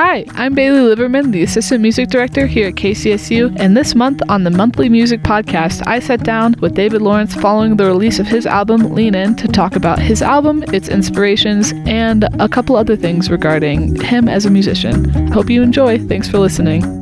Hi, I'm Bailey Liverman, the Assistant Music Director here at KCSU, and this month on the Monthly Music Podcast, I sat down with David Lawrence following the release of his album Lean In to talk about his album, its inspirations, and a couple other things regarding him as a musician. Hope you enjoy. Thanks for listening.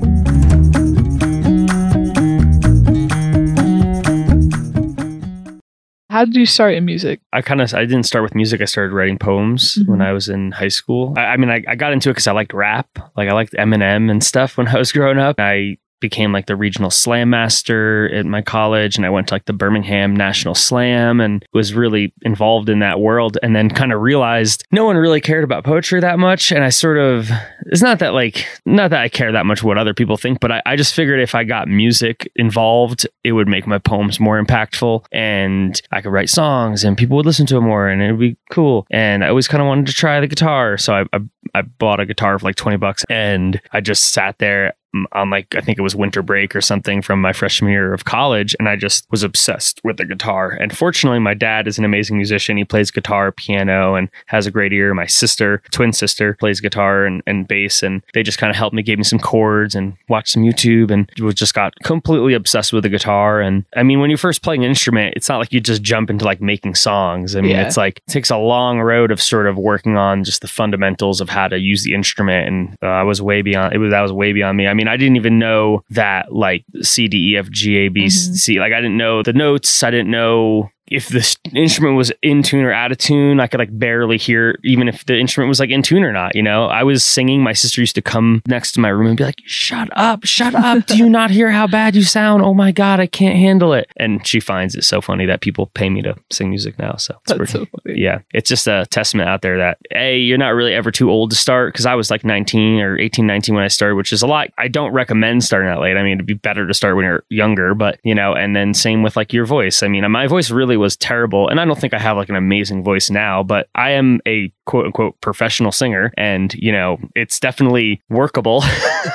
How did you start in music? I kind of I didn't start with music. I started writing poems Mhm. when I was in high school. I, I mean, I, I got into it because I liked rap. Like I liked Eminem and stuff when I was growing up. I became like the regional slam master at my college, and I went to like the Birmingham National Slam and was really involved in that world. And then kind of realized no one really cared about poetry that much. And I sort of it's not that like not that I care that much what other people think, but I, I just figured if I got music involved, it would make my poems more impactful and I could write songs and people would listen to them more and it would be cool. And I always kind of wanted to try the guitar. So I, I I bought a guitar for like 20 bucks and I just sat there on like I think it was winter break or something from my freshman year of college and I just was obsessed with the guitar. And fortunately my dad is an amazing musician. He plays guitar, piano and has a great ear. My sister, twin sister, plays guitar and, and bass and they just kind of helped me, gave me some chords and watched some YouTube and was just got completely obsessed with the guitar. And I mean when you're first playing an instrument, it's not like you just jump into like making songs. I mean Yeah. it's like it takes a long road of sort of working on just the fundamentals of how to use the instrument and uh, I was way beyond it was that was way beyond me. I mean I didn't even know that like C D E F G A B Mhm. C like I didn't know the notes. I didn't know if the instrument was in tune or out of tune. I could like barely hear even if the instrument was like in tune or not, you know. I was singing, my sister used to come next to my room and be like, "Shut up, shut up. Do you not hear how bad you sound? Oh my god, I can't handle it." And she finds it so funny that people pay me to sing music now, so it's That's pretty so funny. yeah, it's just a testament out there that A, you're not really ever too old to start because I was like 19 or 18, 19 when I started, which is a lot. I don't recommend starting that late. I mean, it'd be better to start when you're younger, but you know, and then same with like your voice. I mean, my voice really was terrible. And I don't think I have like an amazing voice now, but I am a quote unquote professional singer and, you know, it's definitely workable.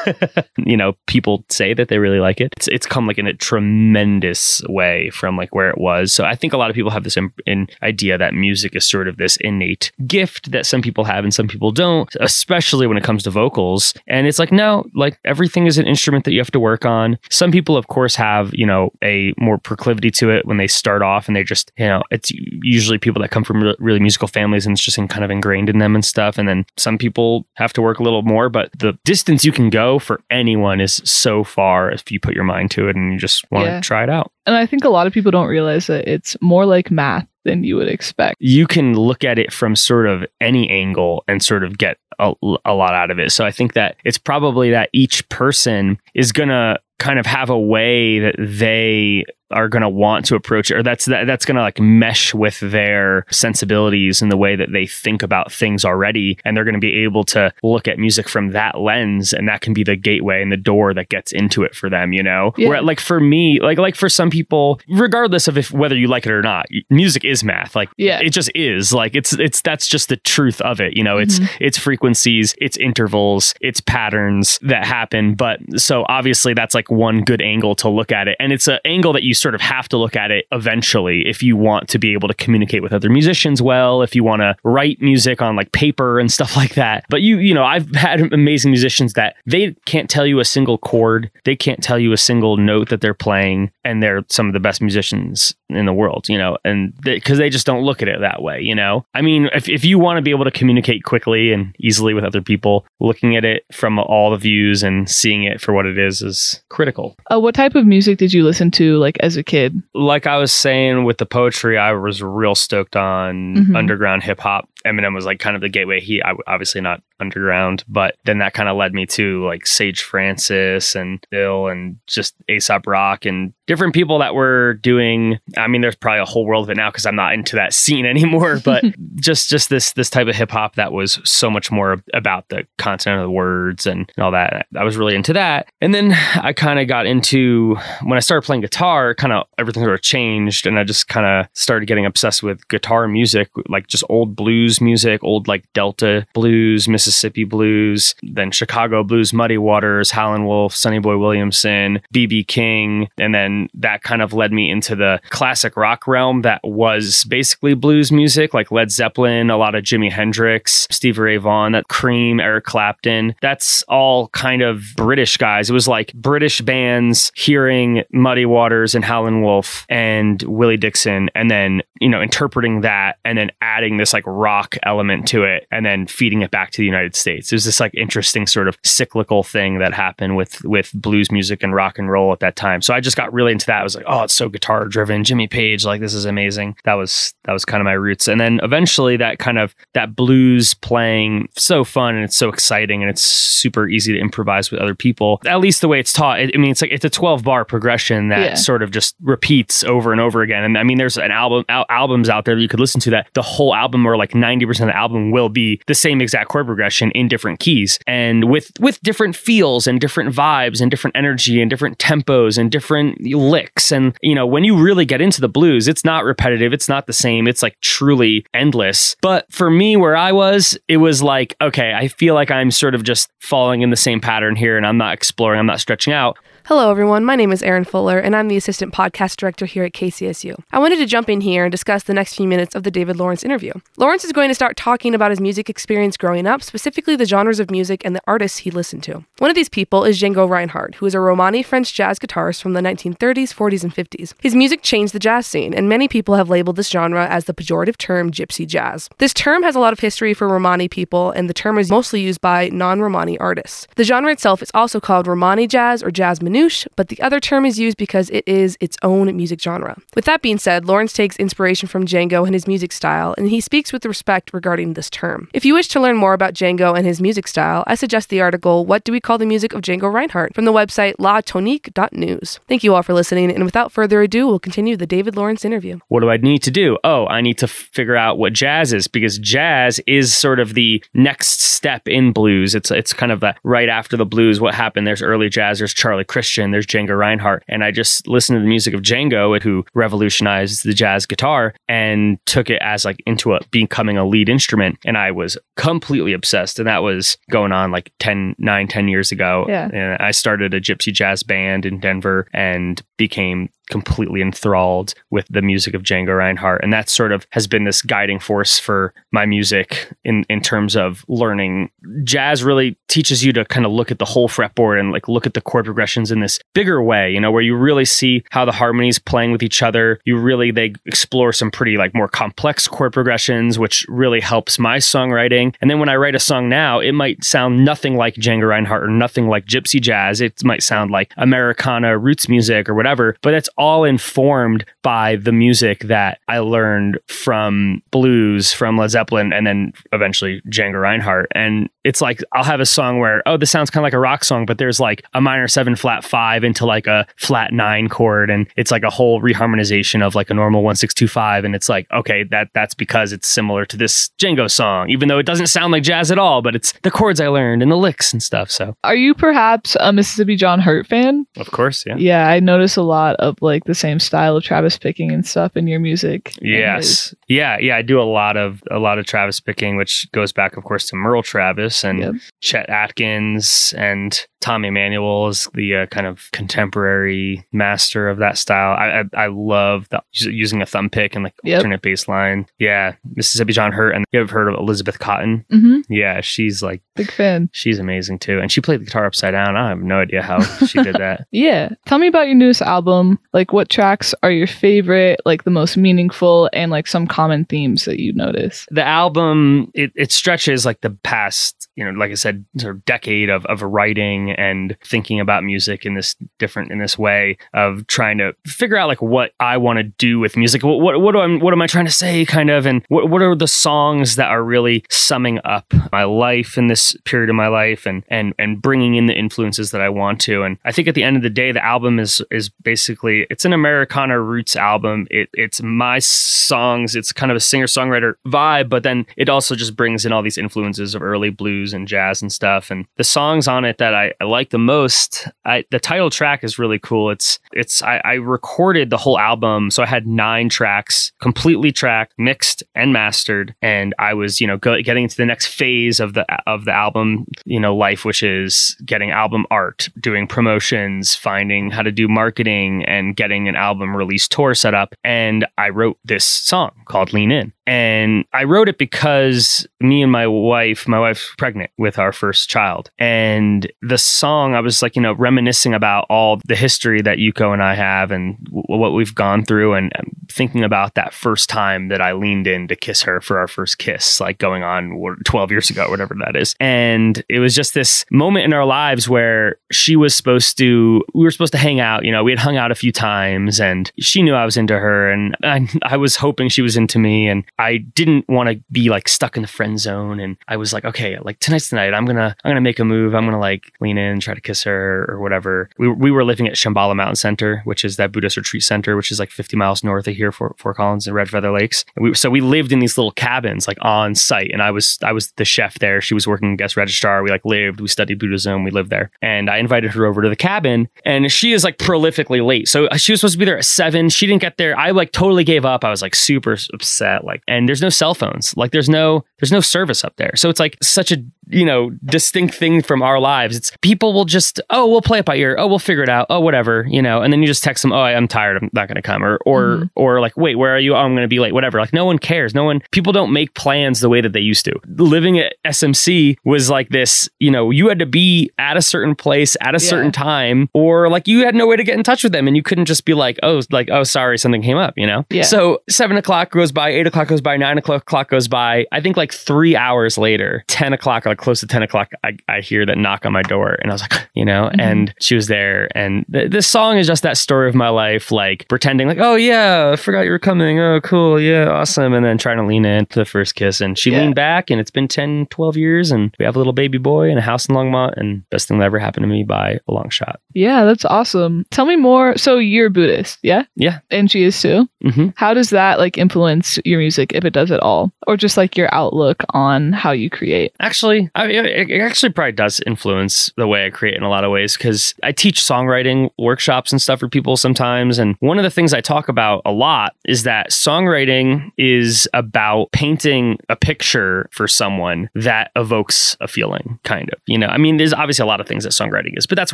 you know, people say that they really like it. It's, it's come like in a tremendous way from like where it was. So I think a lot of people have this in, in idea that music is sort of this innate gift that some people have and some people don't, especially when it comes to vocals. And it's like, no, like everything is an instrument that you have to work on. Some people, of course, have, you know, a more proclivity to it when they start off and they just, you know, it's usually people that come from re- really musical families and it's just in, kind of ingrained in them and stuff. And then some people have to work a little more, but the distance you can go for anyone is so far if you put your mind to it and you just want Yeah. to try it out. And I think a lot of people don't realize that it's more like math than you would expect. you can look at it from sort of any angle and sort of get a, a lot out of it. So I think that it's probably that each person is going to kind of have a way that they are going to want to approach it or that's that, that's going to like mesh with their sensibilities and the way that they think about things already and they're going to be able to look at music from that lens and that can be the gateway and the door that gets into it for them you know Yeah. where like for me like like for some people regardless of if whether you like it or not music is math like Yeah. it just is like it's it's that's just the truth of it you know it's Mhm. it's frequencies it's intervals it's patterns that happen but so obviously that's like one good angle to look at it. And it's an angle that you sort of have to look at it eventually if you want to be able to communicate with other musicians well if you want to write music on like paper and stuff like that. But you you know i've had amazing musicians that they can't tell you a single chord they can't tell you a single note that they're playing and they're some of the best musicians in the world you know and because they just don't look at it that way you know? I mean if, if you want to be able to communicate quickly and easily with other people looking at it from all the views and seeing it for what it is is critical Uh, what type of music did you listen to like as a kid? like I was saying with the poetry, I was real stoked on Mhm. underground hip hop. Eminem was like kind of the gateway. He I, obviously not underground, but then that kind of led me to like Sage Francis and Bill and just Aesop Rock and different people that were doing. I mean, there's probably a whole world of it now because I'm not into that scene anymore. But just just this this type of hip hop that was so much more about the content of the words and all that. I was really into that. And then I kind of got into when I started playing guitar, kind of everything sort of changed, and I just kind of started getting obsessed with guitar music, like just old blues blues music, old like Delta blues, Mississippi blues, then Chicago blues, Muddy Waters, Howlin' Wolf, Sonny Boy Williamson, BB King, and then that kind of led me into the classic rock realm that was basically blues music, like Led Zeppelin, a lot of Jimi Hendrix, Stevie Ray Vaughan, that Cream, Eric Clapton. That's all kind of British guys. It was like British bands hearing Muddy Waters and Howlin' Wolf and Willie Dixon, and then you know interpreting that and then adding this like rock element to it, and then feeding it back to the United States. There's this like interesting sort of cyclical thing that happened with with blues music and rock and roll at that time. So I just got really into that. I was like, oh, it's so guitar driven. Jimmy Page, like this is amazing. That was that was kind of my roots, and then eventually that kind of that blues playing so fun and it's so exciting and it's super easy to improvise with other people. At least the way it's taught. I mean, it's like it's a 12 bar progression that Yeah. sort of just repeats over and over again. And I mean, there's an album al- albums out there that you could listen to that the whole album or like 90% of the album will be the same exact chord progression in different keys and with with different feels and different vibes and different energy and different tempos and different licks. And you know, when you really get into the blues, it's not repetitive. It's not the same. It's like truly endless. But for me, where I was, it was like, okay, I feel like I'm sort of just falling in the same pattern here and I'm not exploring, I'm not stretching out. Hello, everyone. My name is Erin Fuller, and I'm the Assistant Podcast Director here at KCSU. I wanted to jump in here and discuss the next few minutes of the David Lawrence interview. Lawrence is going to start talking about his music experience growing up, specifically the genres of music and the artists he listened to. One of these people is Django Reinhardt, who is a Romani French jazz guitarist from the 1930s, 40s, and 50s. His music changed the jazz scene, and many people have labeled this genre as the pejorative term gypsy jazz. This term has a lot of history for Romani people, and the term is mostly used by non Romani artists. The genre itself is also called Romani jazz or jazz manouche, but the other term is used because it is its own music genre. With that being said, Lawrence takes inspiration from Django and his music style, and he speaks with respect regarding this term. If you wish to learn more about Django and his music style, I suggest the article What Do We Call the Music of Django Reinhardt from the website latonique.news. Thank you all for listening, and without further ado, we'll continue the David Lawrence interview. What do I need to do? Oh, I need to figure out what jazz is because jazz is sort of the next step in blues. It's it's kind of the right after the blues. What happened? There's early jazz. There's Charlie Christian. There's Django Reinhardt, and I just listened to the music of Django, who revolutionized the jazz guitar and took it as like into a becoming a lead instrument, and I was completely obsessed. And that was going on like 10, 9, 10 years ago. Yeah. And I started a gypsy jazz band in Denver and became completely enthralled with the music of Django Reinhardt. And that sort of has been this guiding force for my music in, in terms of learning. Jazz really teaches you to kind of look at the whole fretboard and like look at the chord progressions in this bigger way, you know, where you really see how the harmonies playing with each other. You really, they explore some pretty like more complex chord progressions, which really helps my songwriting. And then when I write a song now, it might sound nothing like Django Reinhardt or nothing like gypsy jazz. It might sound like Americana roots music or whatever, but it's all informed by the music that I learned from blues, from Led Zeppelin, and then eventually Django Reinhardt. And it's like I'll have a song where, oh, this sounds kind of like a rock song, but there's like a minor seven flat five into like a flat nine chord, and it's like a whole reharmonization of like a normal one six two five. And it's like, okay, that that's because it's similar to this Django song, even though it doesn't sound like jazz at all, but it's the chords I learned and the licks and stuff. So Are you perhaps a Mississippi John Hurt fan? of course, yeah. Yeah, I notice a lot of like the same style of Travis picking and stuff in your music. Yes. Yeah, yeah, I do a lot of a lot of Travis picking, which goes back, of course, to Merle Travis and Yep. Chet Atkins and Tom Emanuel is the uh, kind of contemporary master of that style. I I, I love the, using a thumb pick and like Yep. alternate bass line. Yeah, Mississippi John Hurt, and you've heard of Elizabeth Cotten? Mhm. Yeah, she's like Big fan. she's amazing too, and she played the guitar upside down. I have no idea how she did that. Yeah. Tell me about your newest album. Like, what tracks are your favorite, like the most meaningful, and like some common themes that you notice? the album it, it stretches like the past you know like i said sort of decade of, of writing and thinking about music in this different in this way of trying to figure out like what i want to do with music. What, what, what, I, what am i trying to say kind of? And what, what are the songs that are really summing up my life in this period of my life and and and bringing in the influences that i want to? And i think at the end of the day the album is is basically it's an americana roots album. It, it's my songs. It's kind of a singer songwriter vibe but then it also just brings in all these influences of early blues and jazz and stuff. And the songs on it that i I like the most, I, the title track is really cool. It's it's I, I recorded the whole album, so I had nine tracks, completely tracked, mixed, and mastered, and I was you know go, getting into the next phase of the of the album you know life, which is getting album art, doing promotions, finding how to do marketing, and getting an album release tour set up. And I wrote this song called Lean In. And I wrote it because me and my wife, my wife's pregnant with our first child. And the song, I was like, you know, reminiscing about all the history that Yuko and I have and w- what we've gone through and um, thinking about that first time that I leaned in to kiss her for our first kiss, like going on 12 years ago, whatever that is. And it was just this moment in our lives where she was supposed to, we were supposed to hang out. You know, we had hung out a few times and she knew I was into her and I, I was hoping she was into me. And I didn't want to be like stuck in the friend zone. And I was like, okay, like tonight's the night. I'm gonna I'm gonna make a move. I'm gonna like lean in, try to kiss her or whatever. We, we were living at Shambhala Mountain Center, which is that Buddhist retreat center, which is like 50 miles north of here, Fort, Fort Collins and Red Feather Lakes. We, so we lived in these little cabins like on site, and I was I was the chef there. She was working guest registrar. We like lived. We studied Buddhism. We lived there, and I invited her over to the cabin, and she is like prolifically late. So uh, she was supposed to be there at seven. She didn't get there. I like totally gave up. I was like super upset. Like, and there's no cell phones. Like, there's no there's no service up there. So it's like such a you know distinct thing from our lives. It's people will just oh we'll play it by ear. Oh we'll figure it out. Oh whatever you know. And then you just text them. Oh I'm tired. I'm not going to come. Or or mm-hmm. or like wait where are you? Oh I'm going to be late. Whatever. Like no one cares. No one. People don't make plans the way that they used to. Living at SMC was like this. You know you had to be at a certain place at a yeah. certain time, or like you had no way to get in touch with them, and you couldn't just be like oh like oh sorry something came up. You know. Yeah. So seven o'clock goes by, eight o'clock goes by, nine o'clock clock goes by. I think like three hours later, ten o'clock, like close to ten o'clock, I, I hear that knock on my door, and I was like, you know, mm-hmm. and she was there, and th- this song is just that story of my life, like pretending like, oh yeah, I forgot you were coming, oh cool, yeah, awesome, and then trying to lean into the first kiss, and she yeah. leaned back, and it's been 10, 12 years, and we have a little baby boy and a house in Longmont, and best thing that ever happened to me by a long shot. Yeah, that's awesome. Tell me more. So you're Buddhist, yeah? Yeah, and she is too. Mm-hmm. How does that like influence your music, if it does at all, or just like your outlook on how you create? Actually, I mean, it actually probably does influence the way I create in a lot of ways because I teach songwriting workshops and stuff for people sometimes. And one of the things I talk about a lot is that songwriting is about painting a picture for someone that evokes a feeling, kind of. You know, I mean, there's obviously a lot of things that songwriting is, but that's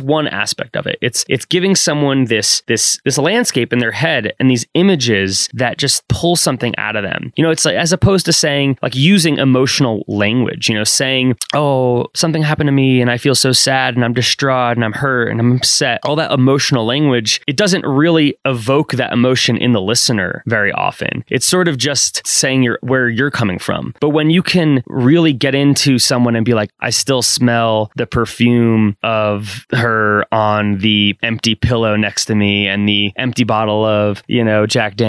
one aspect of it. It's it's giving someone this this this landscape in their head and these images that just pull something out of them. You know, it's like as opposed to saying like using emotional language, you know, saying, "Oh, something happened to me and I feel so sad and I'm distraught and I'm hurt and I'm upset." All that emotional language, it doesn't really evoke that emotion in the listener very often. It's sort of just saying you're, where you're coming from. But when you can really get into someone and be like, "I still smell the perfume of her on the empty pillow next to me and the empty bottle of, you know, Jack Daniels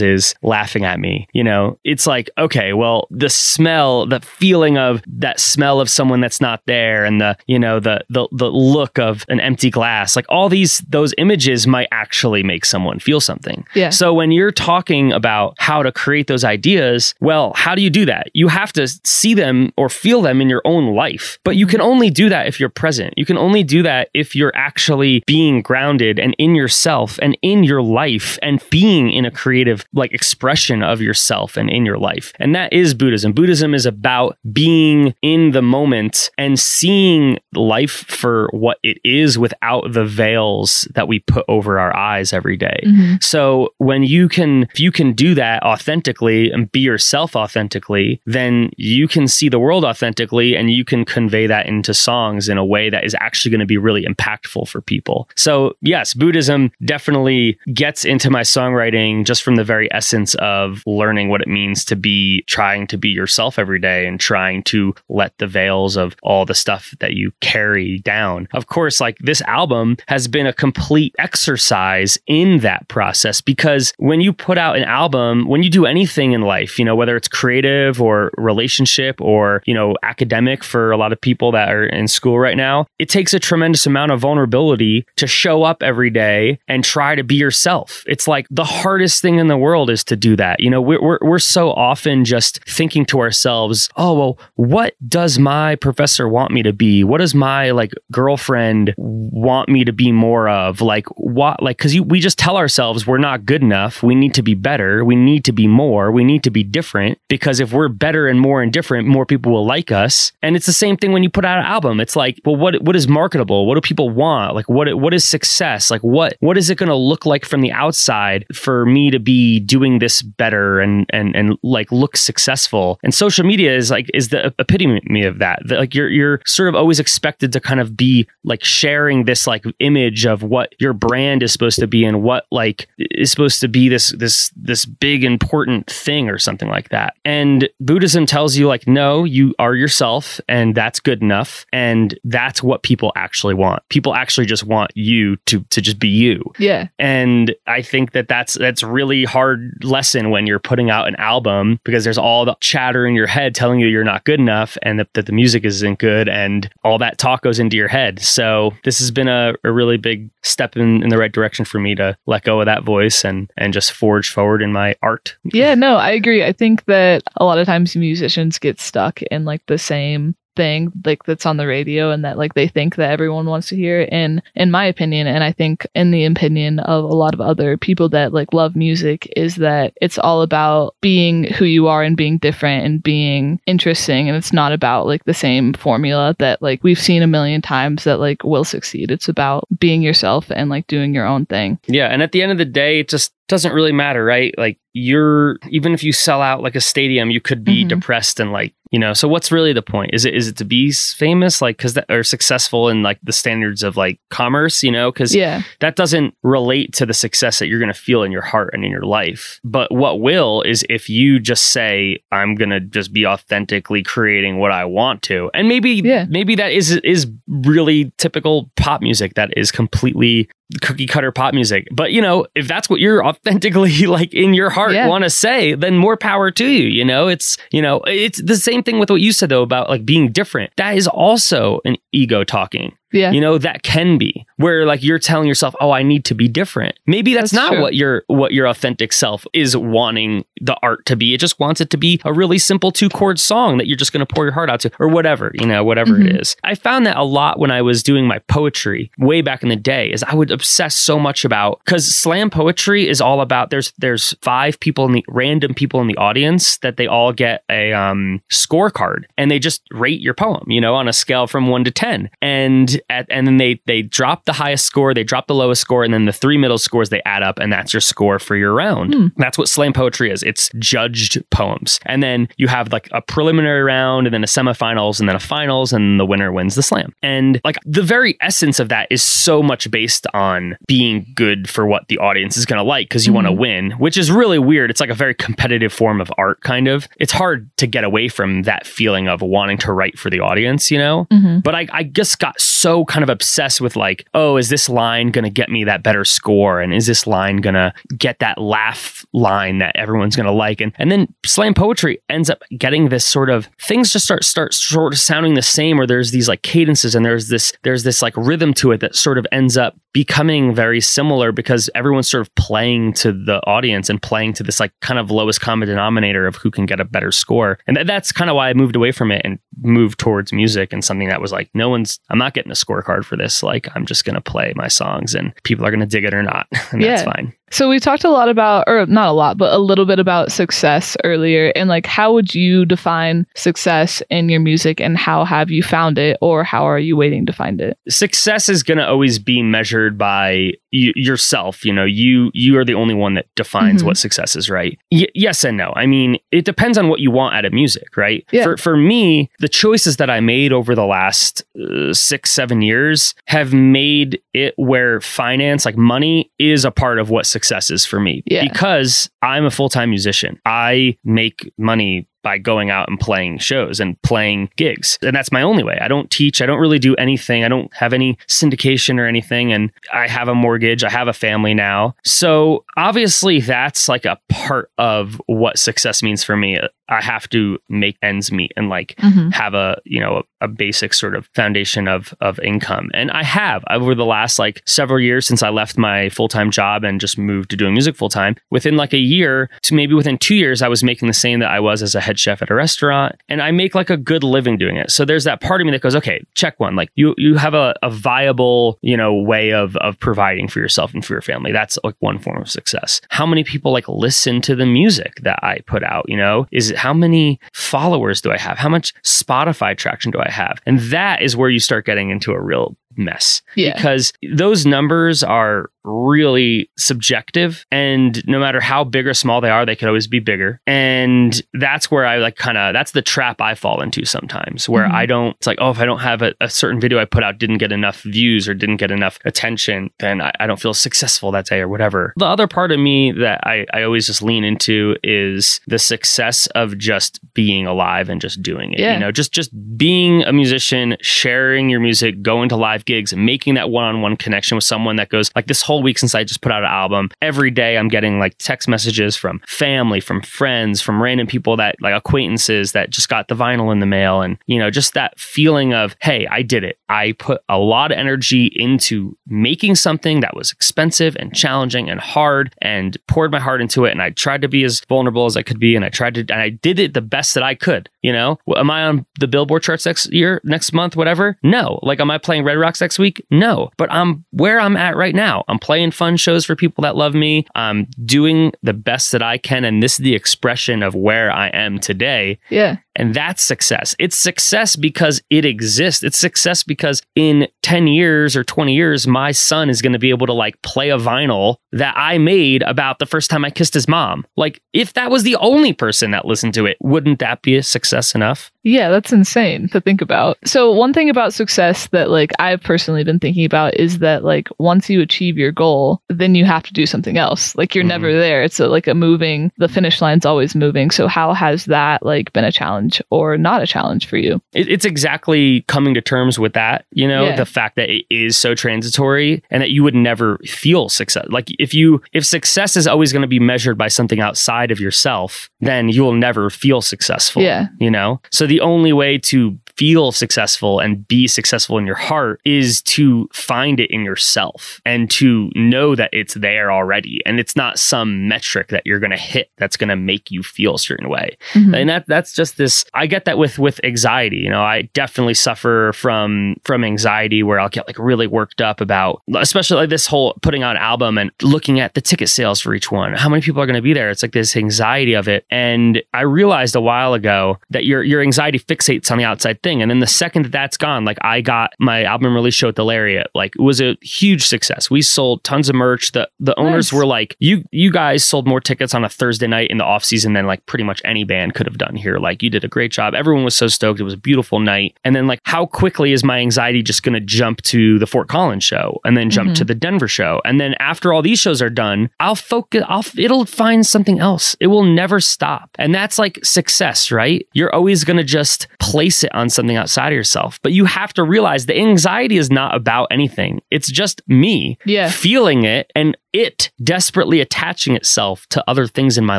is laughing at me." You know, it's like, okay, well, the smell, the feeling of that smell of someone that's not there and the, you know, the the the look of an empty glass, like all these those images might actually make someone feel something. Yeah. So when you're talking about how to create those ideas, well, how do you do that? You have to see them or feel them in your own life. But you can only do that if you're present. You can only do that if you're actually being grounded and in yourself and in your life and being in a creative like expression of yourself and in your life. And that is Buddhism. Buddhism is about being in the moment and seeing life for what it is without the veils that we put over our eyes every day. Mm-hmm. So when you can if you can do that authentically and be yourself authentically, then you can see the world authentically and you can convey that into songs in a way that is actually going to be really impactful for people. So, yes, Buddhism definitely gets into my songwriting just from the very essence of learning what it means to be trying to be yourself every day and trying to let the veils of all the stuff that you carry down. Of course, like this album has been a complete exercise in that process because when you put out an album, when you do anything in life, you know, whether it's creative or relationship or, you know, academic for a lot of people that are in school right now, it takes a tremendous amount of vulnerability to show up every day and try to be yourself. It's like the hardest thing in the world is to do that. You know, we're, we're, we're so often just thinking to ourselves, oh, well, what does my professor want me to be? What does my like girlfriend want me to be more of? Like, what, like, cause you, we just tell ourselves we're not good enough. We need to be better. We need to be more. We need to be different because if we're better and more and different, more people will like us. And it's the same thing when you put out an album. It's like, well, what, what is marketable? What do people want? Like, what, what is success? Like, what, what is it going to look like from the outside for me to be doing this better and, and, and like look successful? And social media is like, is the epitome of that. That, like, you're, you're sort of always expected to kind of be like sharing this like image of what your brand is supposed to be and what like is supposed to be this, this, this big important thing or something like that. And Buddhism tells you like, no, you are yourself and that's good enough. And that's what people actually want. People actually just want you to, to just be you. Yeah. And I think that that's, that's really hard lesson when you're putting out an album because there's all the chatter in your head telling you you're not good enough and that, that the music isn't good and all that talk goes into your head. So this has been a, a really big step in, in the right direction for me to let go of that voice and, and just forge forward in my art. Yeah, no, I agree. I think that a lot of times musicians get stuck in like the same thing like that's on the radio and that like they think that everyone wants to hear and in my opinion and i think in the opinion of a lot of other people that like love music is that it's all about being who you are and being different and being interesting and it's not about like the same formula that like we've seen a million times that like will succeed it's about being yourself and like doing your own thing Yeah. And at the end of the day, it just doesn't really matter, right? Like you're even if you sell out like a stadium, you could be Mhm. depressed and like, you know, so what's really the point? Is it is it to be famous like cuz that or successful in like the standards of like commerce, you know, cuz yeah that doesn't relate to the success that you're going to feel in your heart and in your life. But what will is if you just say I'm going to just be authentically creating what I want to. And maybe Yeah. maybe that is is really typical pop music that is completely cookie cutter pop music. But you know, if that's what you're authentically like in your heart Yeah. want to say, then more power to you, you know? It's, you know, it's the same thing with what you said though about like being different. That is also an ego talking yeah. You know that can be where like you're telling yourself oh i need to be different. Maybe that's, That's not true. what your what your authentic self is wanting the art to be. It just wants it to be a really simple two chord song that you're just going to pour your heart out to or whatever you know whatever it Mhm. is. I found that a lot when i was doing my poetry way back in the day is i would obsess so much about because slam poetry is all about there's there's five people in the random people in the audience that they all get a um scorecard and they just rate your poem you know on a scale from 1 to 10 and at, and then they they drop the highest score they drop the lowest score and then the three middle scores they add up and that's your score for your round. Hmm. that's what slam poetry is. It's judged poems. And then you have like a preliminary round and then a semifinals and then a finals and the winner wins the slam. And like the very essence of that is so much based on being good for what the audience is going to like because you want to win which is really weird. It's like a very competitive form of art kind of. It's hard to get away from that feeling of wanting to write for the audience you know? Hmm but I, I just got so kind of obsessed with like, oh, is this line going to get me that better score? And is this line going to get that laugh line that everyone's going to like? And, and then slam poetry ends up getting this sort of things just start, start sort of sounding the same, or there's these like cadences and there's this, there's this like rhythm to it that sort of ends up becoming very similar because everyone's sort of playing to the audience and playing to this like kind of lowest common denominator of who can get a better score. And th- that's kind of why I moved away from it and moved towards music and something that was like, no one's, I'm not getting a scorecard for this. Like, I'm just going to play my songs and people are going to dig it or not. And that's fine. So we talked a lot about, or not a lot, but a little bit about success earlier. And like, how would you define success in your music and how have you found it or how are you waiting to find it? Success is going to always be measured by yourself. You know, you, you are the only one that defines Mhm. what success is, right? Y- yes and no. I mean, it depends on what you want out of music, right? Yeah. For, for me, the choices that I made over the last uh, six, seven years have made it where finance, like money, is a part of what success is for me. Yeah. Because I'm a full time musician. I make money by going out and playing shows and playing gigs. And that's my only way. I don't teach. I don't really do anything. I don't have any syndication or anything. And I have a mortgage. I have a family now. So obviously, that's like a part of what success means for me. I have to make ends meet and like Mhm. have a you know a, a basic sort of foundation of of income. And i have over the last like several years since i left my full-time job and just moved to doing music full-time within like a year to maybe within two years i was making the same that i was as a head chef at a restaurant. And i make like a good living doing it. So there's that part of me that goes okay check one. Like you you have a, a viable you know way of of providing for yourself and for your family. That's like one form of success. How many people like listen to the music that i put out you know? Is it how many followers do i have? How much spotify traction do i have? And that is where you start getting into a real mess. Yeah. because those numbers are really subjective and no matter how big or small they are they could always be bigger and that's where i like kind of that's the trap i fall into sometimes where Mhm. i don't it's like oh if i don't have a, a certain video i put out didn't get enough views or didn't get enough attention then I, I don't feel successful that day or whatever the other part of me that I, I always just lean into is the success of just being alive and just doing it Yeah. you know just just being a musician sharing your music going to live gigs making that one-on-one connection with someone that goes like this whole week since i just put out an album. Every day i'm getting like text messages from family from friends from random people that like acquaintances that just got the vinyl in the mail. And you know just that feeling of hey i did it. I put a lot of energy into making something that was expensive and challenging and hard and poured my heart into it. And i tried to be as vulnerable as i could be. And i tried to and i did it the best that i could you know? Am i on the billboard charts next year next month whatever? No. Like am i playing red rocks next week? No. But i'm where i'm at right now. I'm playing fun shows for people that love me i'm doing the best that i can and this is the expression of where i am today Yeah. And that's success. It's success because it exists. It's success because in 10 years or 20 years, my son is going to be able to like play a vinyl that I made about the first time I kissed his mom. Like, if that was the only person that listened to it, wouldn't that be a success enough? Yeah, that's insane to think about. So, one thing about success that like I've personally been thinking about is that like once you achieve your goal, then you have to do something else. Like you're Mhm. never there. It's a, like a moving, the finish line's always moving. So, how has that like been a challenge or not a challenge for you? It's exactly coming to terms with that, you know, Yeah. the fact that it is so transitory and that you would never feel success. Like if you if success is always going to be measured by something outside of yourself, then you will never feel successful. Yeah. You know? So the only way to feel successful and be successful in your heart is to find it in yourself and to know that it's there already. And it's not some metric that you're going to hit that's going to make you feel a certain way. Mhm. and that that's just this i get that with with anxiety. You know i definitely suffer from from anxiety where i'll get like really worked up about especially like this whole putting out an album and looking at the ticket sales for each one. How many people are going to be there? It's like this anxiety of it. And i realized a while ago that your your anxiety fixates on the outside thing and then the second that that's gone like i got my album release show at the lariat. Like it was a huge success. We sold tons of merch. The the owners Nice. were like you you guys sold more tickets on a thursday night in the off season than like pretty much any band could have done here. Like you did a great job. Everyone was so stoked. It was a beautiful night. And then like how quickly is my anxiety just going to jump to the fort collins show and then jump Mhm. to the denver show? And then after all these shows are done i'll focus i'll it'll find something else. It will never stop. And that's like success right? You're always going to just place it on something outside of yourself but you have to realize the anxiety is not about anything it's just me Yeah. feeling it and it desperately attaching itself to other things in my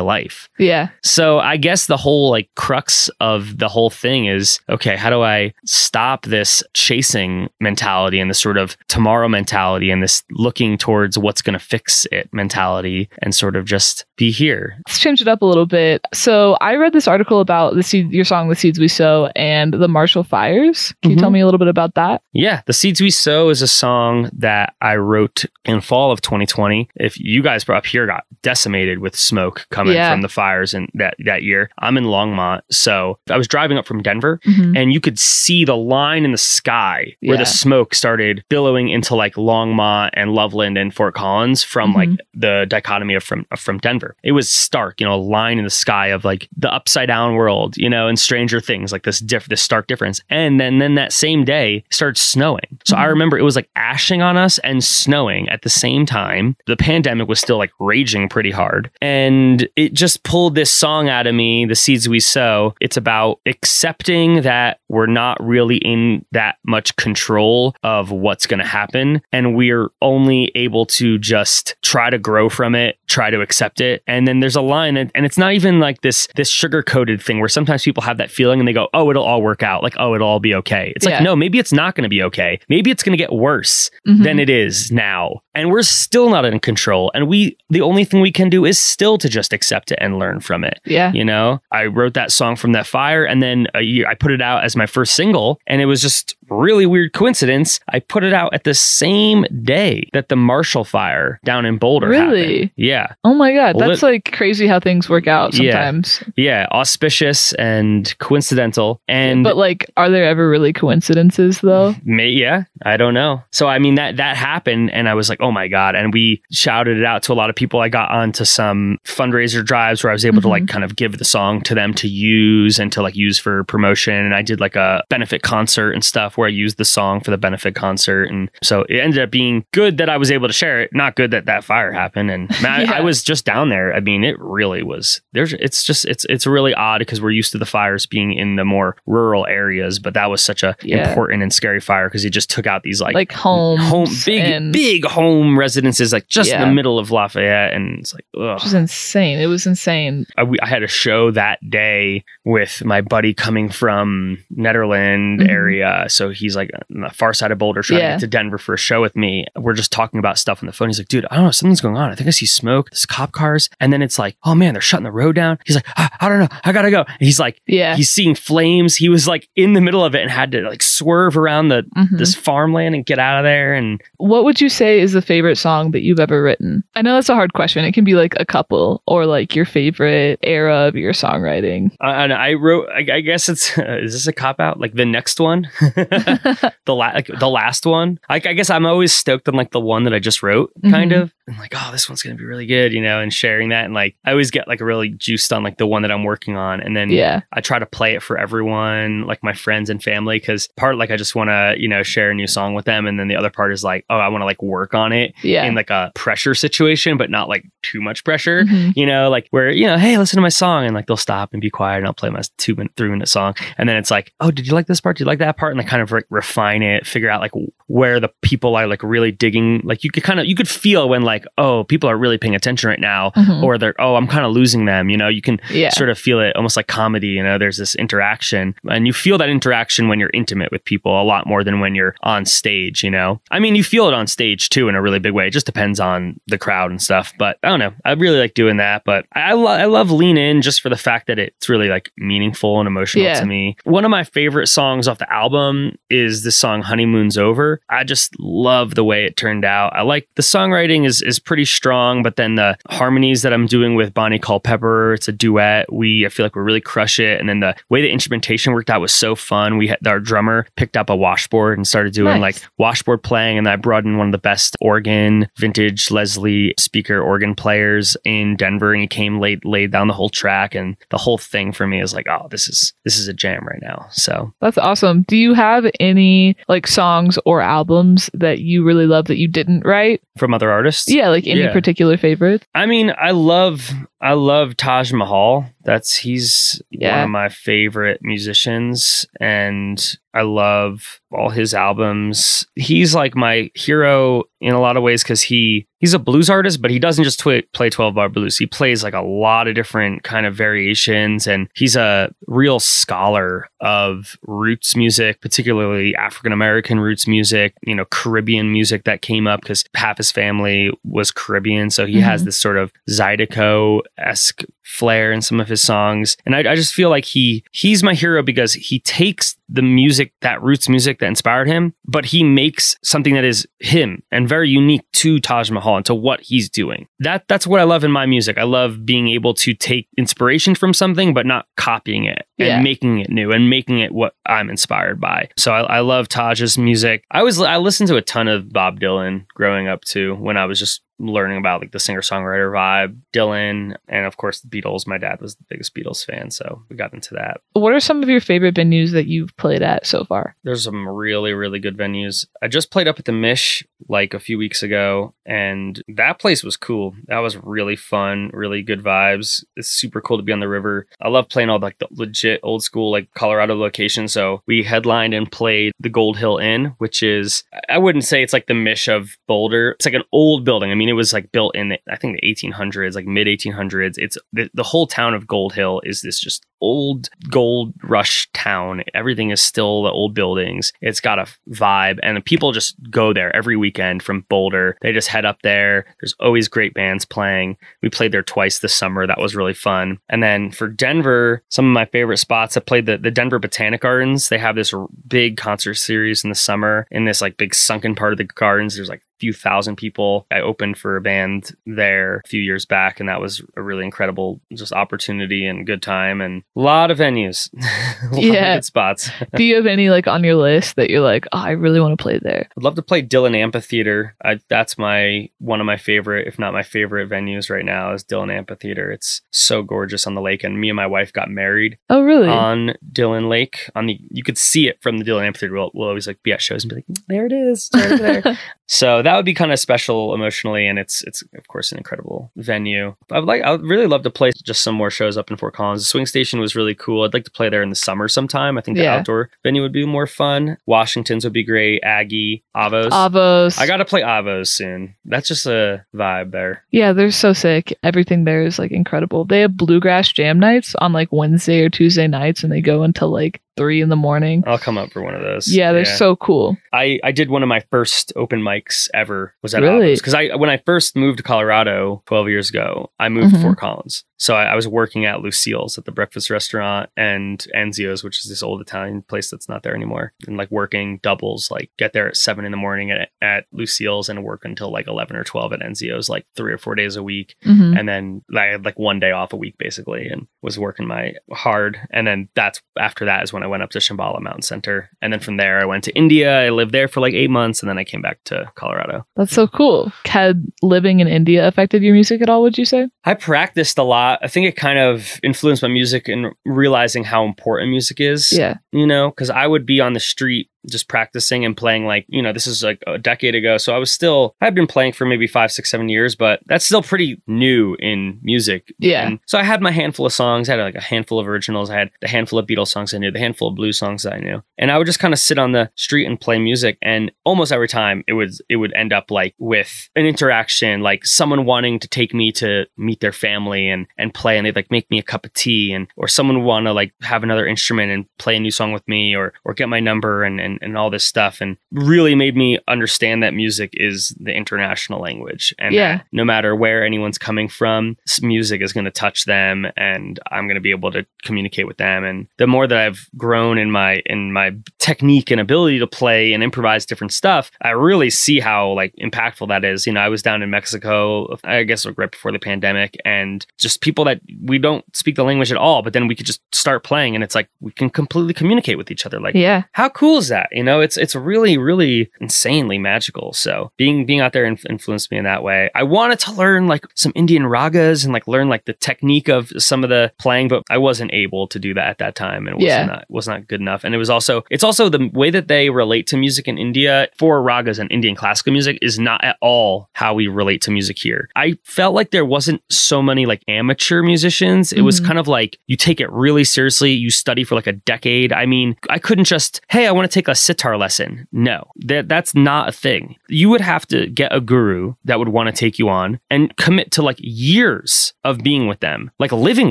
life. Yeah. So I guess the whole like crux of the whole thing is okay, how do I stop this chasing mentality and this sort of tomorrow mentality and this looking towards what's going to fix it mentality and sort of just be here? Let's change it up a little bit. So I read this article about the seed, your song, "The Seeds We Sow," and the Marshall Fires. Can you tell Mhm. me a little bit about that? Yeah, The Seeds We Sow is a song that I wrote in fall of 2020. If you guys up here got decimated with smoke coming Yeah. from the fires in that, that year, I'm in Longmont. So I was driving up from Denver Mhm. and you could see the line in the sky where Yeah. the smoke started billowing into like Longmont and Loveland and Fort Collins from Mhm. like the dichotomy of from of from Denver. It was stark, you know, a line in the sky of like the upside down world, you know, and Stranger Things, like this diff this stark difference. And then then that same day it started snowing. So I Mhm. remember it was like ashing on us and snowing at the same time. The pandemic was still like raging pretty hard. And it just pulled this song out of me, The Seeds We Sow. It's about accepting that we're not really in that much control of what's going to happen. And we're only able to just try to grow from it, try to accept it. And then there's a line, and, and it's not even like this this sugar coated thing where sometimes people have that feeling and they go, "Oh, it'll all work out." Like, "Oh, it'll all be okay." It's Yeah. like, no, maybe it's not going to be okay. Maybe it's going to get worse Mhm. than it is now. And we're still not in control. And we the only thing we can do is still to just accept it and learn from it. yeah. You know, I wrote that song from that fire and then a year I put it out as my first single and it was just really weird coincidence. I put it out at the same day that the Marshall fire down in Boulder Really? happened. Yeah. Oh my god, Lit- that's like crazy how things work out sometimes. Yeah, auspicious and coincidental and but like, are there ever really coincidences though? May, yeah, I don't know. So I mean that that happened, and I was like, oh my god! And we shouted it out to a lot of people. I got onto some fundraiser drives where I was able to like mm-hmm. kind of give the song to them to use and to like use for promotion. And I did like a benefit concert and stuff where I used the song for the benefit concert, and so it ended up being good that I was able to share it. Not good that that fire happened, and man, I, Yeah. I was just down there. I mean, it really was. There's, it's just, it's, it's really odd because we're used to the fires being in the more rural areas, but that was such a Yeah. important and scary fire because it just took out these like, Like, homes, home big and big home residences like just in the middle of Lafayette, and it's like, ugh. which is insane. It was insane. I, we- I had a show that day with my buddy coming from Nederland Mhm. area. So he's like on the far side of Boulder trying Yeah. to get to Denver for a show with me. We're just talking about stuff on the phone. He's like, dude, I don't know, something's going on. I think I see smoke, there's cop cars. And then it's like, oh man, they're shutting the road down. He's like, I, I don't know, I gotta go. And he's like, Yeah. he's seeing flames. He was like in the middle of it and had to like swerve around the Mhm. this farmland and get out of there. And What would you say is the favorite song that you've ever written? I know that's a hard question. It can be like a couple or like your favorite era of your songwriting. I, and I wrote. I, I guess it's is this a cop out? Like the next one, the la- like the last one. Like I guess I'm always stoked on like the one that I just wrote, kind Mhm. of. And like, oh, this one's gonna be really good, you know. And sharing that, and like I always get like really juiced on like the one that I'm working on, and then yeah. I try to play it for everyone, like my friends and family, because part like I just want to you know share a new song with them, and then the other part is like, oh, I want to like work on it Yeah. in like a pressure situation, but not like too much pressure Mhm. you know, like where, you know, hey, listen to my song. And like they'll stop and be quiet and I'll play my two minute, three minute song. And then it's like, oh, did you like this part? Did you like that part? And I kind of like refine it, figure out like where the people are like really digging. Like you could kind of, you could feel when like, oh, people are really paying attention right now. Mhm. Or they're, oh, I'm kind of losing them. You know, you can yeah. sort of feel it almost like comedy. You know, there's this interaction and you feel that interaction when you're intimate with people a lot more than when you're on stage, you know? I mean, you feel it on stage too in a really big way. It just depends on the crowd and stuff. But I don't know. I really like doing that. But I, I, lo- I love Lean In just for the fact that it's really like meaningful and emotional Yeah. to me. One of my favorite songs off the album is the song Honeymoon's Over. I just love the way it turned out. I like the songwriting is is pretty strong, but then the harmonies that I'm doing with Bonnie Culpepper, it's a duet. We I feel like we really crush it. And then the way the instrumentation worked out was so fun. We had our drummer picked up a washboard and started doing Nice. like washboard playing, and I brought in one of the best organ, vintage Leslie speaker organ players in Denver, and he came laid laid down the whole track, and the whole thing for me is like, oh, this is this is a jam right now. So That's awesome. Do you have any like songs or albums that you really love that you didn't write? from other artists, Yeah, like any Yeah. particular favorite? I mean, I love I love Taj Mahal. That's he's one of my favorite musicians and I love all his albums. He's like my hero in a lot of ways cuz he he's a blues artist, but he doesn't just twi- play 12 bar blues. He plays like a lot of different kind of variations and he's a real scholar of roots music, particularly African American roots music, you know, Caribbean music that came up cuz half his family was Caribbean, so he has Mhm. this sort of Zydeco esque flair in some of his songs, and I, I just feel like he he's my hero because he takes the music that roots music that inspired him, but he makes something that is him and very unique to Taj Mahal and to what he's doing. That that's what I love in my music. I love being able to take inspiration from something, but not copying it and Yeah. making it new and making it what I'm inspired by. So I, I love Taj's music. I was I listened to a ton of Bob Dylan growing up too when I was just learning about like the singer songwriter vibe, Dylan, and of course the Beatles. My dad was the biggest Beatles fan, so we got into that. What are some of your favorite venues that you've played at so far? There's some really, really good venues. I just played up at the Mish like a few weeks ago, and that place was cool. That was really fun, really good vibes. It's super cool to be on the river. I love playing all like the legit old school like Colorado locations. So we headlined and played the Gold Hill Inn, which is I wouldn't say it's like the Mish of Boulder. It's like an old building. I mean, it was like built in the, I think the 1800s, like mid 1800s. It's the, the whole town of Gold Hill is this just old gold rush town. Everything is still the old buildings. It's got a vibe, and the people just go there every weekend from Boulder. They just head up there. There's always great bands playing. We played there twice this summer. That was really fun. And then for Denver, some of my favorite spots, I played the, the Denver Botanic Gardens. They have this big concert series in the summer in this like big sunken part of the gardens. There's like few thousand people. I opened for a band there a few years back, and that was a really incredible just opportunity and good time and a lot of venues, lot Yeah. of good spots. Do you have any like on your list that you're like, oh, I really want to play there? I'd love to play Dillon Amphitheater. I, that's my one of my favorite, if not my favorite, venues right now is Dillon Amphitheater. It's so gorgeous on the lake, and me and my wife got married Oh, really? on Dillon Lake. On the you could see it from the Dillon Amphitheater. We'll, we'll always like be at shows and be like, there it is, right there. So that would be kind of special emotionally, and it's it's of course an incredible venue. I'd like I would really love to play just some more shows up in Fort Collins. The swing station was really cool. I'd like to play there in the summer sometime. I think the Yeah. outdoor venue would be more fun. Washington's would be great. Aggie, Avos. Avos. I got to play Avos soon. That's just a vibe there. Yeah, they're so sick. Everything there is like incredible. They have bluegrass jam nights on like Wednesday or Tuesday nights, and they go until like three in the morning. I'll come up for one of those. Yeah, they're so cool. I, I did one of my first open mics ever was at Really? because I when I first moved to Colorado 12 years ago I moved Mhm. to Fort Collins so I, I was working at Lucille's at the breakfast restaurant and Enzio's which is this old Italian place that's not there anymore and like working doubles like get there at seven in the morning at, at Lucille's and work until like 11 or 12 at Enzio's like three or four days a week hmm and then I had like one day off a week basically and was working my hard. And then that's after that is when I went up to Shambhala Mountain Center. And then from there I went to India. I lived there for like eight months and then I came back to Colorado. That's so cool. Had living in India affected your music at all? Would you say? I practiced a lot. I think it kind of influenced my music and realizing how important music is. Yeah. you know, because I would be on the street just practicing and playing like, you know, this is like a decade ago. So I was still, I've been playing for maybe five, six, seven years, but that's still pretty new in music. Yeah. And so I had my handful of songs. I had like a handful of originals. I had the handful of Beatles songs I knew, the handful of blues songs that I knew. And I would just kind of sit on the street and play music. And almost every time it would, it would end up like with an interaction, like someone wanting to take me to meet their family and, and play. And they'd like make me a cup of tea and, or someone want to like have another instrument and play a new song with me or, or get my number and, and, and all this stuff. And really made me understand that music is the international language. And Yeah. no matter where anyone's coming from, music is going to touch them and I'm going to be able to communicate with them. And the more that I've grown in my, in my technique and ability to play and improvise different stuff, I really see how like impactful that is. You know, I was down in Mexico, I guess like right before the pandemic and just people that we don't speak the language at all, but then we could just start playing and it's like we can completely communicate with each other. Like, Yeah. how cool is that? You know, it's it's really really insanely magical. So being being out there inf- influenced me in that way. I wanted to learn like some Indian ragas and like learn like the technique of some of the playing, but I wasn't able to do that at that time, and it was Yeah. not was not good enough. And it was also it's also the way that they relate to music in India for ragas and Indian classical music is not at all how we relate to music here. I felt like there wasn't so many like amateur musicians. It was Mhm. kind of like you take it really seriously. You study for like a decade. I mean, I couldn't just, hey, I want to take a sitar lesson. No, that that's not a thing. You would have to get a guru that would want to take you on and commit to like years of being with them, like living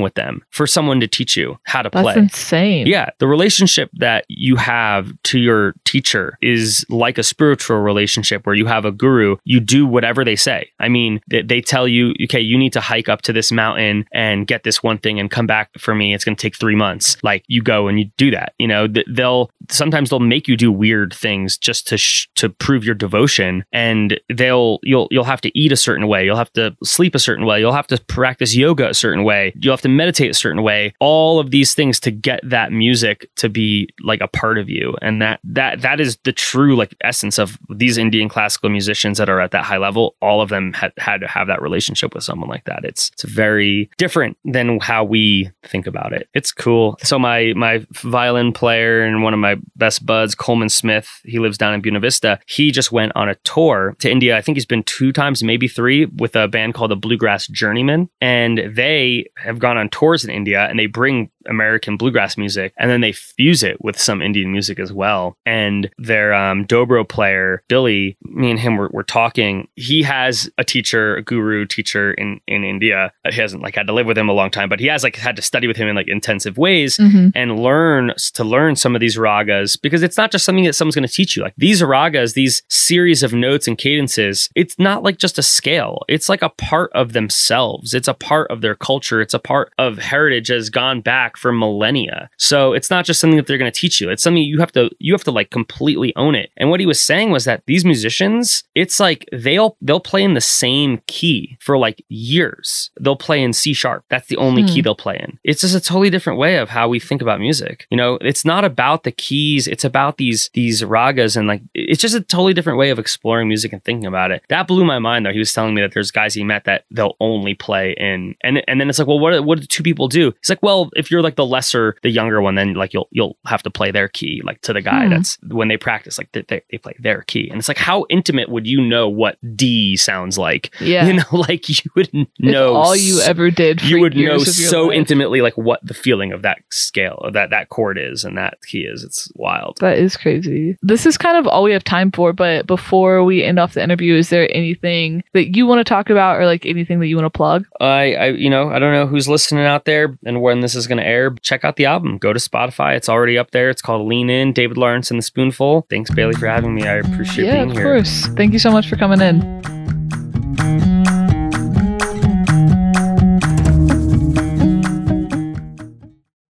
with them for someone to teach you how to That's play. insane. Yeah, the relationship that you have to your teacher is like a spiritual relationship where you have a guru, you do whatever they say. I mean, they, they tell you, okay, you need to hike up to this mountain and get this one thing and come back for me. It's going to take three months. Like you go and you do that. You know, th- they'll sometimes they'll make you you do weird things just to sh- to prove your devotion. And they'll you'll you'll have to eat a certain way. You'll have to sleep a certain way. You'll have to practice yoga a certain way. You'll have to meditate a certain way. All of these things to get that music to be like a part of you. And that that that is the true like essence of these indian classical musicians that are at that high level. All of them had had to have that relationship with someone like that. It's it's very different than how we think about it. It's cool. So my my violin player and one of my best buds coleman smith. He lives down in buena vista. He just went on a tour to india. I think he's been two times maybe three with a band called the bluegrass journeymen and they have gone on tours in india and they bring American bluegrass music, and then they fuse it with some Indian music as well. And their um, dobro player Billy, me and him were, were talking. He has a teacher, a guru teacher in in India. He hasn't like had to live with him a long time, but he has like had to study with him in like intensive ways Mm-hmm. and learn to learn some of these ragas because it's not just something that someone's going to teach you. Like these ragas, these series of notes and cadences, it's not like just a scale. It's like a part of themselves. It's a part of their culture. It's a part of heritage has gone back for millennia. So it's not just something that they're going to teach you. It's something you have to you have to like completely own it. And what he was saying was that these musicians, it's like they'll they'll play in the same key for like years. They'll play in C sharp. That's the only Hmm. key they'll play in. It's just a totally different way of how we think about music. You know, it's not about the keys. It's about these these ragas and like it's just a totally different way of exploring music and thinking about it. That blew my mind though. He was telling me that there's guys he met that they'll only play in and and then it's like, well, what what do two people do? It's like, well, if you're like the lesser, the younger one, then like you'll you'll have to play their key like to the guy Hmm. that's when they practice like they, they, they play their key and it's like how intimate would you know what D sounds like? Yeah. You know, like you would If know all you ever did for you would know so life. intimately like what the feeling of that scale of that that chord is and that key is it's wild That is crazy. This is kind of all we have time for, but before we end off the interview, is there anything that you want to talk about or like anything that you want to plug? i i you know i don't know who's listening out there and when this is going to air check out the album. Go to spotify. It's already up there. It's called lean in david lawrence and the spoonful. Thanks bailey for having me. I appreciate yeah, being of here. course. Thank you so much for coming in.